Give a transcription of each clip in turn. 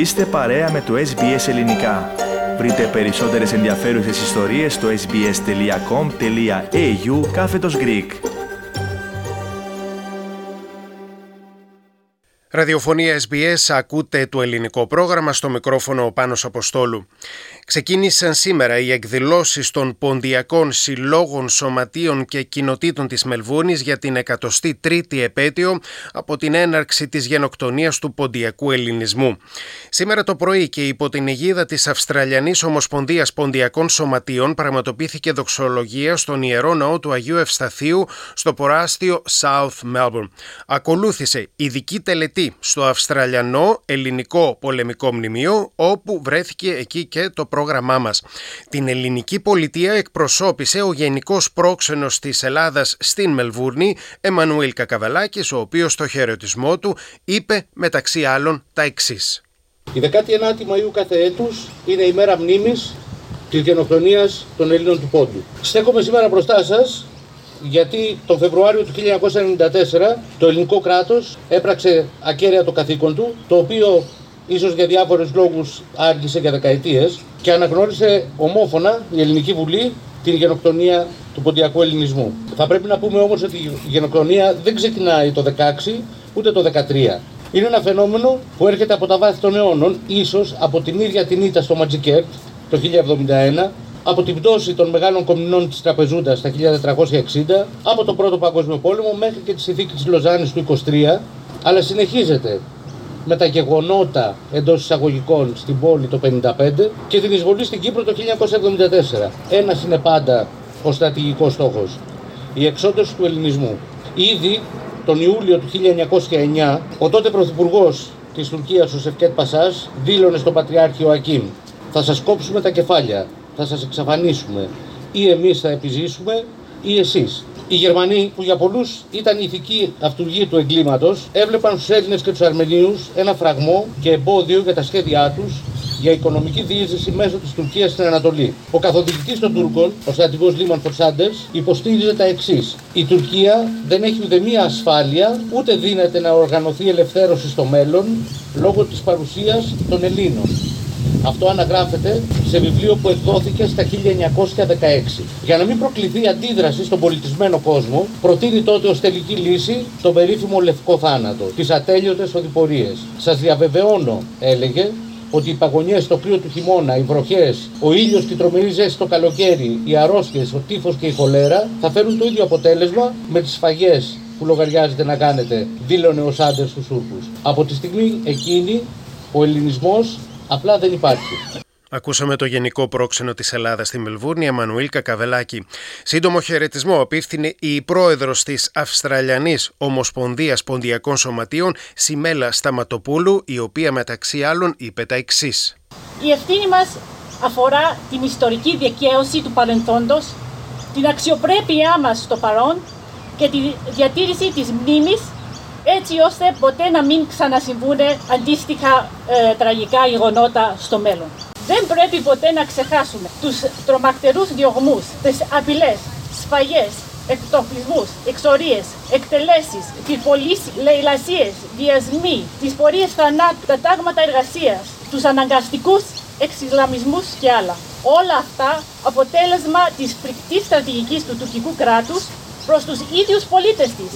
Είστε παρέα με το SBS Ελληνικά. Βρείτε περισσότερες ενδιαφέρουσες ιστορίες στο sbs.com.au κάθετος Greek. Ραδιοφωνία SBS, ακούτε το ελληνικό πρόγραμμα στο μικρόφωνο ο Πάνος Αποστόλου. Ξεκίνησαν σήμερα οι εκδηλώσεις των ποντιακών συλλόγων, σωματείων και κοινοτήτων της Μελβούρνης για την 103η επέτειο από την έναρξη της γενοκτονίας του ποντιακού ελληνισμού. Σήμερα το πρωί και υπό την αιγίδα της Αυστραλιανής Ομοσπονδίας Ποντιακών Σωματείων πραγματοποιήθηκε δοξολογία στον Ιερό Ναό του Αγίου Ευσταθείου στο προάστιο South Melbourne. Ακολούθησε ειδική τελετή στο Αυστραλιανό Ελληνικό Πολεμικό Μνημείο όπου βρέθηκε εκεί και το πρόγραμμά μας. Την ελληνική πολιτεία εκπροσώπησε ο Γενικός Πρόξενος της Ελλάδας στην Μελβούρνη, Εμμανουήλ Κακαβελάκης, ο οποίος στο χαιρετισμό του είπε μεταξύ άλλων τα εξής. Η 19η Μαΐου κάθε έτους είναι η μέρα μνήμης της γενοκτονίας των Ελλήνων του Πόντου. Στέκομαι σήμερα μπροστά σας γιατί τον Φεβρουάριο του 1994 το ελληνικό κράτος έπραξε ακέραια το καθήκον του, το οποίο ίσως για διάφορους λόγους άργησε για δεκαετίες και αναγνώρισε ομόφωνα η Ελληνική Βουλή την γενοκτονία του ποντιακού ελληνισμού. Θα πρέπει να πούμε όμως ότι η γενοκτονία δεν ξεκινάει το 16 ούτε το 13. Είναι ένα φαινόμενο που έρχεται από τα βάθη των αιώνων, ίσως από την ίδια την ήττα στο Ματζικέρτ το 1071, από την πτώση των μεγάλων κομινών της Τραπεζούντας τα 1460, από τον Πρώτο Παγκόσμιο Πόλεμο μέχρι και τη συνθήκη της Λοζάνης του 23, αλλά συνεχίζεται με τα γεγονότα εντός εισαγωγικών στην πόλη το 1955 και την εισβολή στην Κύπρο το 1974. Ένας είναι πάντα ο στρατηγικός στόχος. Η εξόντωση του ελληνισμού. Ήδη τον Ιούλιο του 1909, ο τότε πρωθυπουργός της Τουρκίας, ο Σεφκέτ Πασάς, δήλωνε στον Πατριάρχη Ακίμ: Θα σας κόψουμε τα κεφάλια, θα σας εξαφανίσουμε. Ή εμείς θα επιζήσουμε, ή εσείς. Οι Γερμανοί, που για πολλούς ήταν η ηθική αυτούργοι του εγκλήματος, έβλεπαν στους Έλληνες και τους Αρμενίους ένα φραγμό και εμπόδιο για τα σχέδιά τους για οικονομική διείσδυση μέσω της Τουρκίας στην Ανατολή. Ο καθοδηγητής των Τούρκων, ο στρατηγός Λίμαν Φορσάντερ, υποστήριζε τα εξής. Η Τουρκία δεν έχει ούτε μία ασφάλεια, ούτε δύναται να οργανωθεί ελευθέρωση στο μέλλον λόγω της παρουσίας των Ελλήνων. Αυτό αναγράφεται σε βιβλίο που εκδόθηκε στα 1916. Για να μην προκληθεί αντίδραση στον πολιτισμένο κόσμο, προτείνει τότε ως τελική λύση τον περίφημο λευκό θάνατο, τις ατέλειωτες οδηπορίες. Σας διαβεβαιώνω, έλεγε, ότι οι παγωνιές στο κρύο του χειμώνα, οι βροχές, ο ήλιος και η τρομερή ζέστη το καλοκαίρι, οι αρρώστιες, ο τύφος και η χολέρα θα φέρουν το ίδιο αποτέλεσμα με τις σφαγέ που λογαριάζεται να κάνετε, δήλωνε ο Σάντερ στους Τούρκου. Από τη στιγμή εκείνη ο ελληνισμός Απλά δεν υπάρχει. Ακούσαμε το Γενικό Πρόξενο της Ελλάδας στη Μελβούρνη, Εμμανουήλ Κακαβελάκη. Σύντομο χαιρετισμό απίφθινε η πρόεδρος της Αυστραλιανής Ομοσπονδίας Ποντιακών Σωματείων, Σιμέλα Σταματοπούλου, η οποία μεταξύ άλλων είπε τα εξής. Η ευθύνη μας αφορά την ιστορική δικαίωση του παρελθόντος, την αξιοπρέπειά μας στο παρόν και τη διατήρηση της μνήμης έτσι ώστε ποτέ να μην ξανασυμβούν αντίστοιχα ε, τραγικά γεγονότα στο μέλλον. Δεν πρέπει ποτέ να ξεχάσουμε τους τρομακτερούς διωγμούς, τις απειλές, σφαγές, εκτοπλισμούς, εξορίες, εκτελέσεις, πυρπολείς, λαιλασίες, διασμοί, τις πορείες θανάτου, τα τάγματα εργασίας, τους αναγκαστικούς εξισλαμισμούς και άλλα. Όλα αυτά αποτέλεσμα της φρικτής στρατηγικής του τουρκικού κράτους προς τους ίδιους πολίτες της,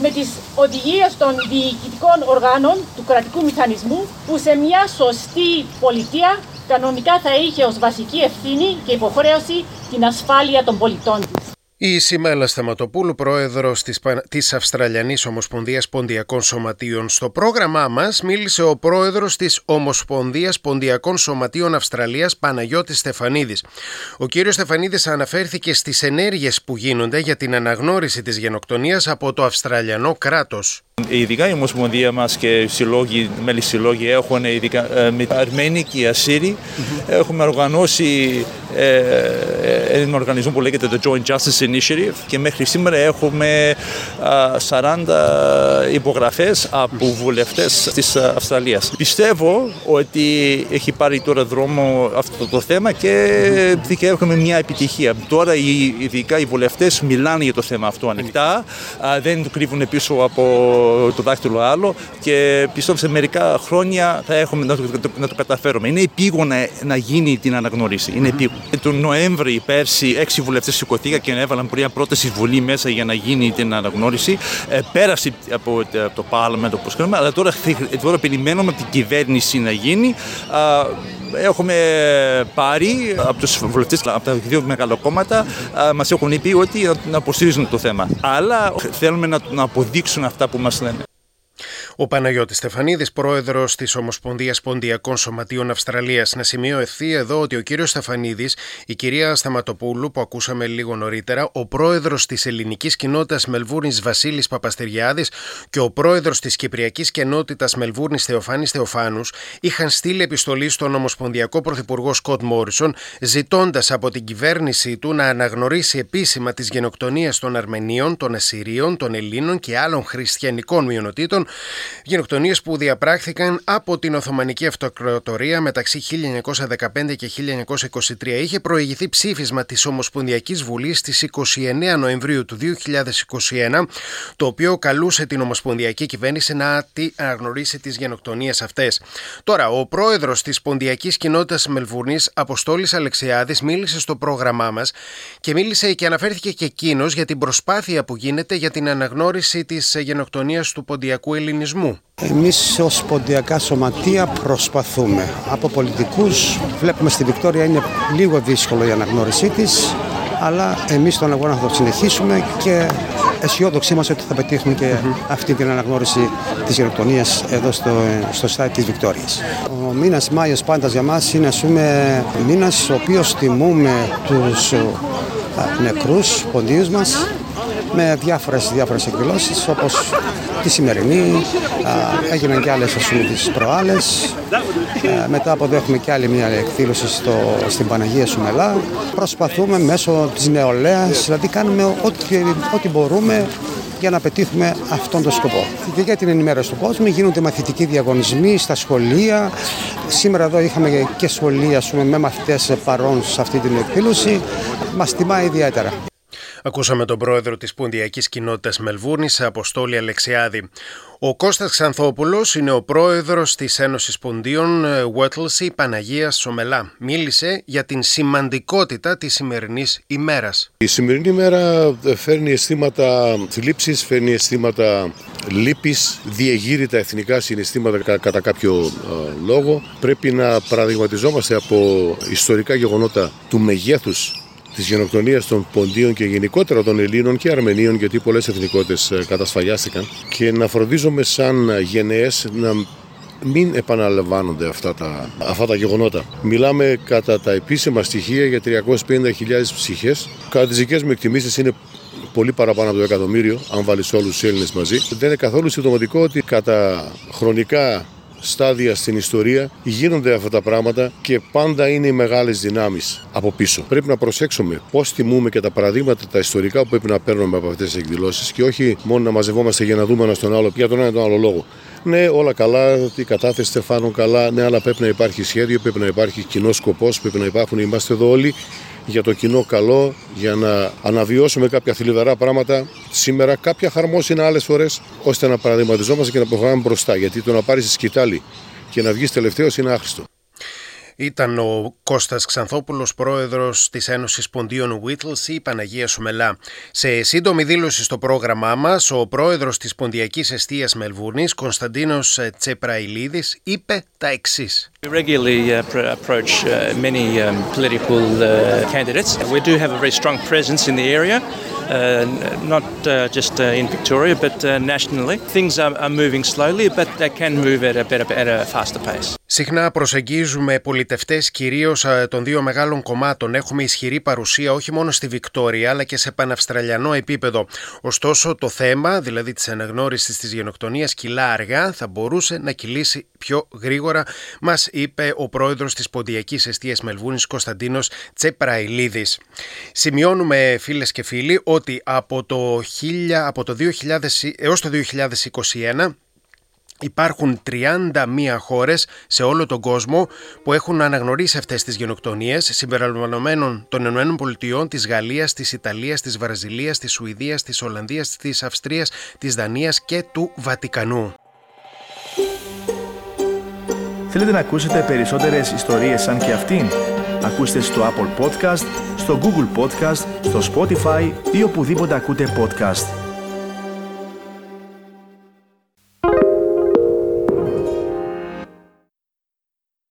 με τις οδηγίες των διοικητικών οργάνων του κρατικού μηχανισμού που σε μια σωστή πολιτεία κανονικά θα είχε ως βασική ευθύνη και υποχρέωση την ασφάλεια των πολιτών της. Η Σιμέλα Σταματοπούλου, πρόεδρος της, της Αυστραλιανής Ομοσπονδίας Ποντιακών Σωματείων. Στο πρόγραμμά μας μίλησε ο πρόεδρος της Ομοσπονδίας Ποντιακών Σωματείων Αυστραλίας, Παναγιώτης Στεφανίδης. Ο κύριος Στεφανίδης αναφέρθηκε στις ενέργειες που γίνονται για την αναγνώριση της γενοκτονίας από το Αυστραλιανό κράτος. Ειδικά η Ομοσπονδία μας και οι συλλόγοι, μέλη συλλόγοι έχουν ειδικά, ε, με Αρμένοι και οι ασσυροι έχουμε οργανώσει ε, έναν οργανισμό που λέγεται το Joint Justice Initiative και μέχρι σήμερα έχουμε 40 υπογραφές από βουλευτές της Αυστραλίας. Πιστεύω ότι έχει πάρει τώρα δρόμο αυτό το θέμα και δικαιεύουμε μια επιτυχία. Τώρα ειδικά οι βουλευτές μιλάνε για το θέμα αυτό ανοιχτά, δεν το κρύβουν πίσω από το δάχτυλο άλλο και πιστεύω σε μερικά χρόνια θα έχουμε να το, να το καταφέρουμε. Είναι επίγον να, να γίνει την αναγνώριση. Είναι επίγον. Τον Νοέμβρη πέρσι έξι βουλευτές σηκωθήκαν και έβαλαν μια πρόταση βουλή μέσα για να γίνει την αναγνώριση. Ε, πέρασε από, από το Parliament όπως ξέρουμε, αλλά τώρα, τώρα περιμένουμε από την κυβέρνηση να γίνει. Έχουμε πάρει από τους βουλευτές από τα δύο μεγάλα κόμματα μας έχουν πει ότι να υποστηρίζουν το θέμα. Αλλά θέλουμε να, να αποδείξουν αυτά που μας λένε. Ο Παναγιώτης Στεφανίδης, πρόεδρος της Ομοσπονδίας Ποντιακών Σωματείων Αυστραλίας. Να σημειωθεί εδώ ότι ο κύριος Στεφανίδης, η κυρία Σταματοπούλου, που ακούσαμε λίγο νωρίτερα, ο πρόεδρος της ελληνικής κοινότητας Μελβούρνης Βασίλης Παπαστεριάδης και ο πρόεδρος της Κυπριακής Κοινότητας Μελβούρνης Θεοφάνης Θεοφάνους είχαν στείλει επιστολή στον Ομοσπονδιακό Πρωθυπουργό Σκοτ Μόρισον, ζητώντας από την κυβέρνησή του να αναγνωρίσει επίσημα τις γενοκτονίες των Αρμενίων, των Ασσυρίων, των Ελλήνων και άλλων χριστιανικών μειονοτήτων Γενοκτονίες που διαπράχθηκαν από την Οθωμανική Αυτοκρατορία μεταξύ 1915 και 1923. Είχε προηγηθεί ψήφισμα της Ομοσπονδιακής Βουλής στις 29 Νοεμβρίου του 2021, το οποίο καλούσε την Ομοσπονδιακή Κυβέρνηση να αναγνωρίσει τις γενοκτονίες αυτές. Τώρα, ο πρόεδρος της Ποντιακής Κοινότητας Μελβούρνης, Αποστόλης Αλεξιάδης, μίλησε στο πρόγραμμά μας και μίλησε και αναφέρθηκε και εκείνος για την προσπάθεια που γίνεται για την αναγνώριση της γενοκτονίας του Ποντιακού Ελληνισμού εμείς ως ποντιακά σωματεία προσπαθούμε. Από πολιτικούς βλέπουμε στη Βικτόρια είναι λίγο δύσκολο η αναγνώρισή της, αλλά εμείς τον αγώνα θα το συνεχίσουμε και αισιόδοξοι είμαστε ότι θα πετύχουμε και αυτή την αναγνώριση της γενοκτονίας εδώ στο, στο στάδιο της Βικτόριας. Ο μήνας Μάιος πάντας για μας είναι ας πούμε μήνας ο οποίος τιμούμε τους νεκρούς ποντίους μας με διάφορες, διάφορες εκδηλώσεις όπως τη σημερινή, έγιναν και άλλες ας πούμε τις προάλλες, μετά από εδώ έχουμε και άλλη μια εκδήλωση στο, στην Παναγία Σουμελά. Προσπαθούμε μέσω της νεολαίας, δηλαδή κάνουμε ό,τι, ό,τι μπορούμε για να πετύχουμε αυτόν τον σκοπό. Και για την ενημέρωση του κόσμου γίνονται μαθητικοί διαγωνισμοί στα σχολεία. Σήμερα εδώ είχαμε και σχολεία πούμε, με μαθητές παρόν σε αυτή την εκδήλωση. Μας τιμά ιδιαίτερα. Ακούσαμε τον πρόεδρο της Ποντιακής Κοινότητας Μελβούρνης, Αποστόλη Αλεξιάδη. Ο Κώστας Ξανθόπουλος είναι ο πρόεδρος της Ένωσης Ποντίων Βέτλσι Παναγίας Σομελά. Μίλησε για την σημαντικότητα της σημερινής ημέρας. Η σημερινή ημέρα φέρνει αισθήματα θλίψης, φέρνει αισθήματα λύπης, διεγείρει τα εθνικά συναισθήματα κατά κάποιο λόγο. Πρέπει να παραδειγματιζόμαστε από ιστορικά γεγονότα του μεγέθους της γενοκτονίας των Ποντίων και γενικότερα των Ελλήνων και Αρμενίων, γιατί πολλές εθνικότητες κατασφαλιάστηκαν, και να φροντίζουμε σαν γενναίες να μην επαναλαμβάνονται αυτά τα, αυτά τα γεγονότα. Μιλάμε κατά τα επίσημα στοιχεία για 350.000 ψυχές. Κατά τις δικές μου εκτιμήσεις είναι πολύ παραπάνω από το εκατομμύριο, αν βάλεις όλους τους Έλληνες μαζί. Δεν είναι καθόλου συμπτωματικό ότι κατά χρονικά στάδια στην ιστορία γίνονται αυτά τα πράγματα και πάντα είναι οι μεγάλες δυνάμεις από πίσω. Πρέπει να προσέξουμε πώς τιμούμε και τα παραδείγματα τα ιστορικά που πρέπει να παίρνουμε από αυτές τις εκδηλώσεις και όχι μόνο να μαζευόμαστε για να δούμε ένα τον άλλο για τον ένα τον άλλο λόγο. Ναι, όλα καλά, η κατάθεση Στεφάνων καλά, ναι, αλλά πρέπει να υπάρχει σχέδιο, πρέπει να υπάρχει κοινό σκοπός, πρέπει να υπάρχουν, είμαστε εδώ όλοι για το κοινό καλό, για να αναβιώσουμε κάποια θλιβερά πράγματα σήμερα, κάποια χαρμόσυνα άλλες φορές, ώστε να παραδειγματιζόμαστε και να προχωράμε μπροστά. Γιατί το να πάρεις τη σκητάλη και να βγεις τελευταίος είναι άχρηστο. Ήταν ο Κώστας Ξανθόπουλος, πρόεδρος της Ένωσης Ποντίων Whittles ή Παναγία Σουμελά. Σε σύντομη δήλωση στο πρόγραμμά μας, ο πρόεδρος της Ποντιακής Εστίας Μελβούρνης, Κωνσταντίνος Τσεπραϊλίδης, είπε τα εξής. We regularly uh, approach uh, many um, political uh, candidates. We do have a very strong presence in the area. Uh, not uh, just uh, in Victoria, but nationally. Things are, are moving slowly, but they can move at a better, at a faster pace. Συχνά προσεγγίζουμε πολιτευτές κυρίως των δύο μεγάλων κομμάτων. Έχουμε ισχυρή παρουσία όχι μόνο στη Βικτόρια αλλά και σε παναυστραλιανό επίπεδο. Ωστόσο, το θέμα, δηλαδή της αναγνώρισης της γενοκτονίας, κυλά αργά, θα μπορούσε να κυλήσει πιο γρήγορα, μας είπε ο πρόεδρος της Ποντιακής Εστίας Μελβούνης Κωνσταντίνος Τσεπραηλίδης. Σημειώνουμε φίλες και φίλοι ότι από το, 1000, από το 2000 έως το 2021 Υπάρχουν 31 χώρες σε όλο τον κόσμο που έχουν αναγνωρίσει αυτές τις γενοκτονίες συμπεριλαμβανομένων των ΗΠΑ, της Γαλλίας, της Ιταλίας, της Βραζιλίας, της Σουηδίας, της Ολλανδίας, της Αυστρίας, της Δανίας και του Βατικανού. Θέλετε να ακούσετε περισσότερες ιστορίες σαν και αυτήν; Ακούστε στο Apple Podcast, στο Google Podcast, στο Spotify ή οπουδήποτε ακούτε podcast.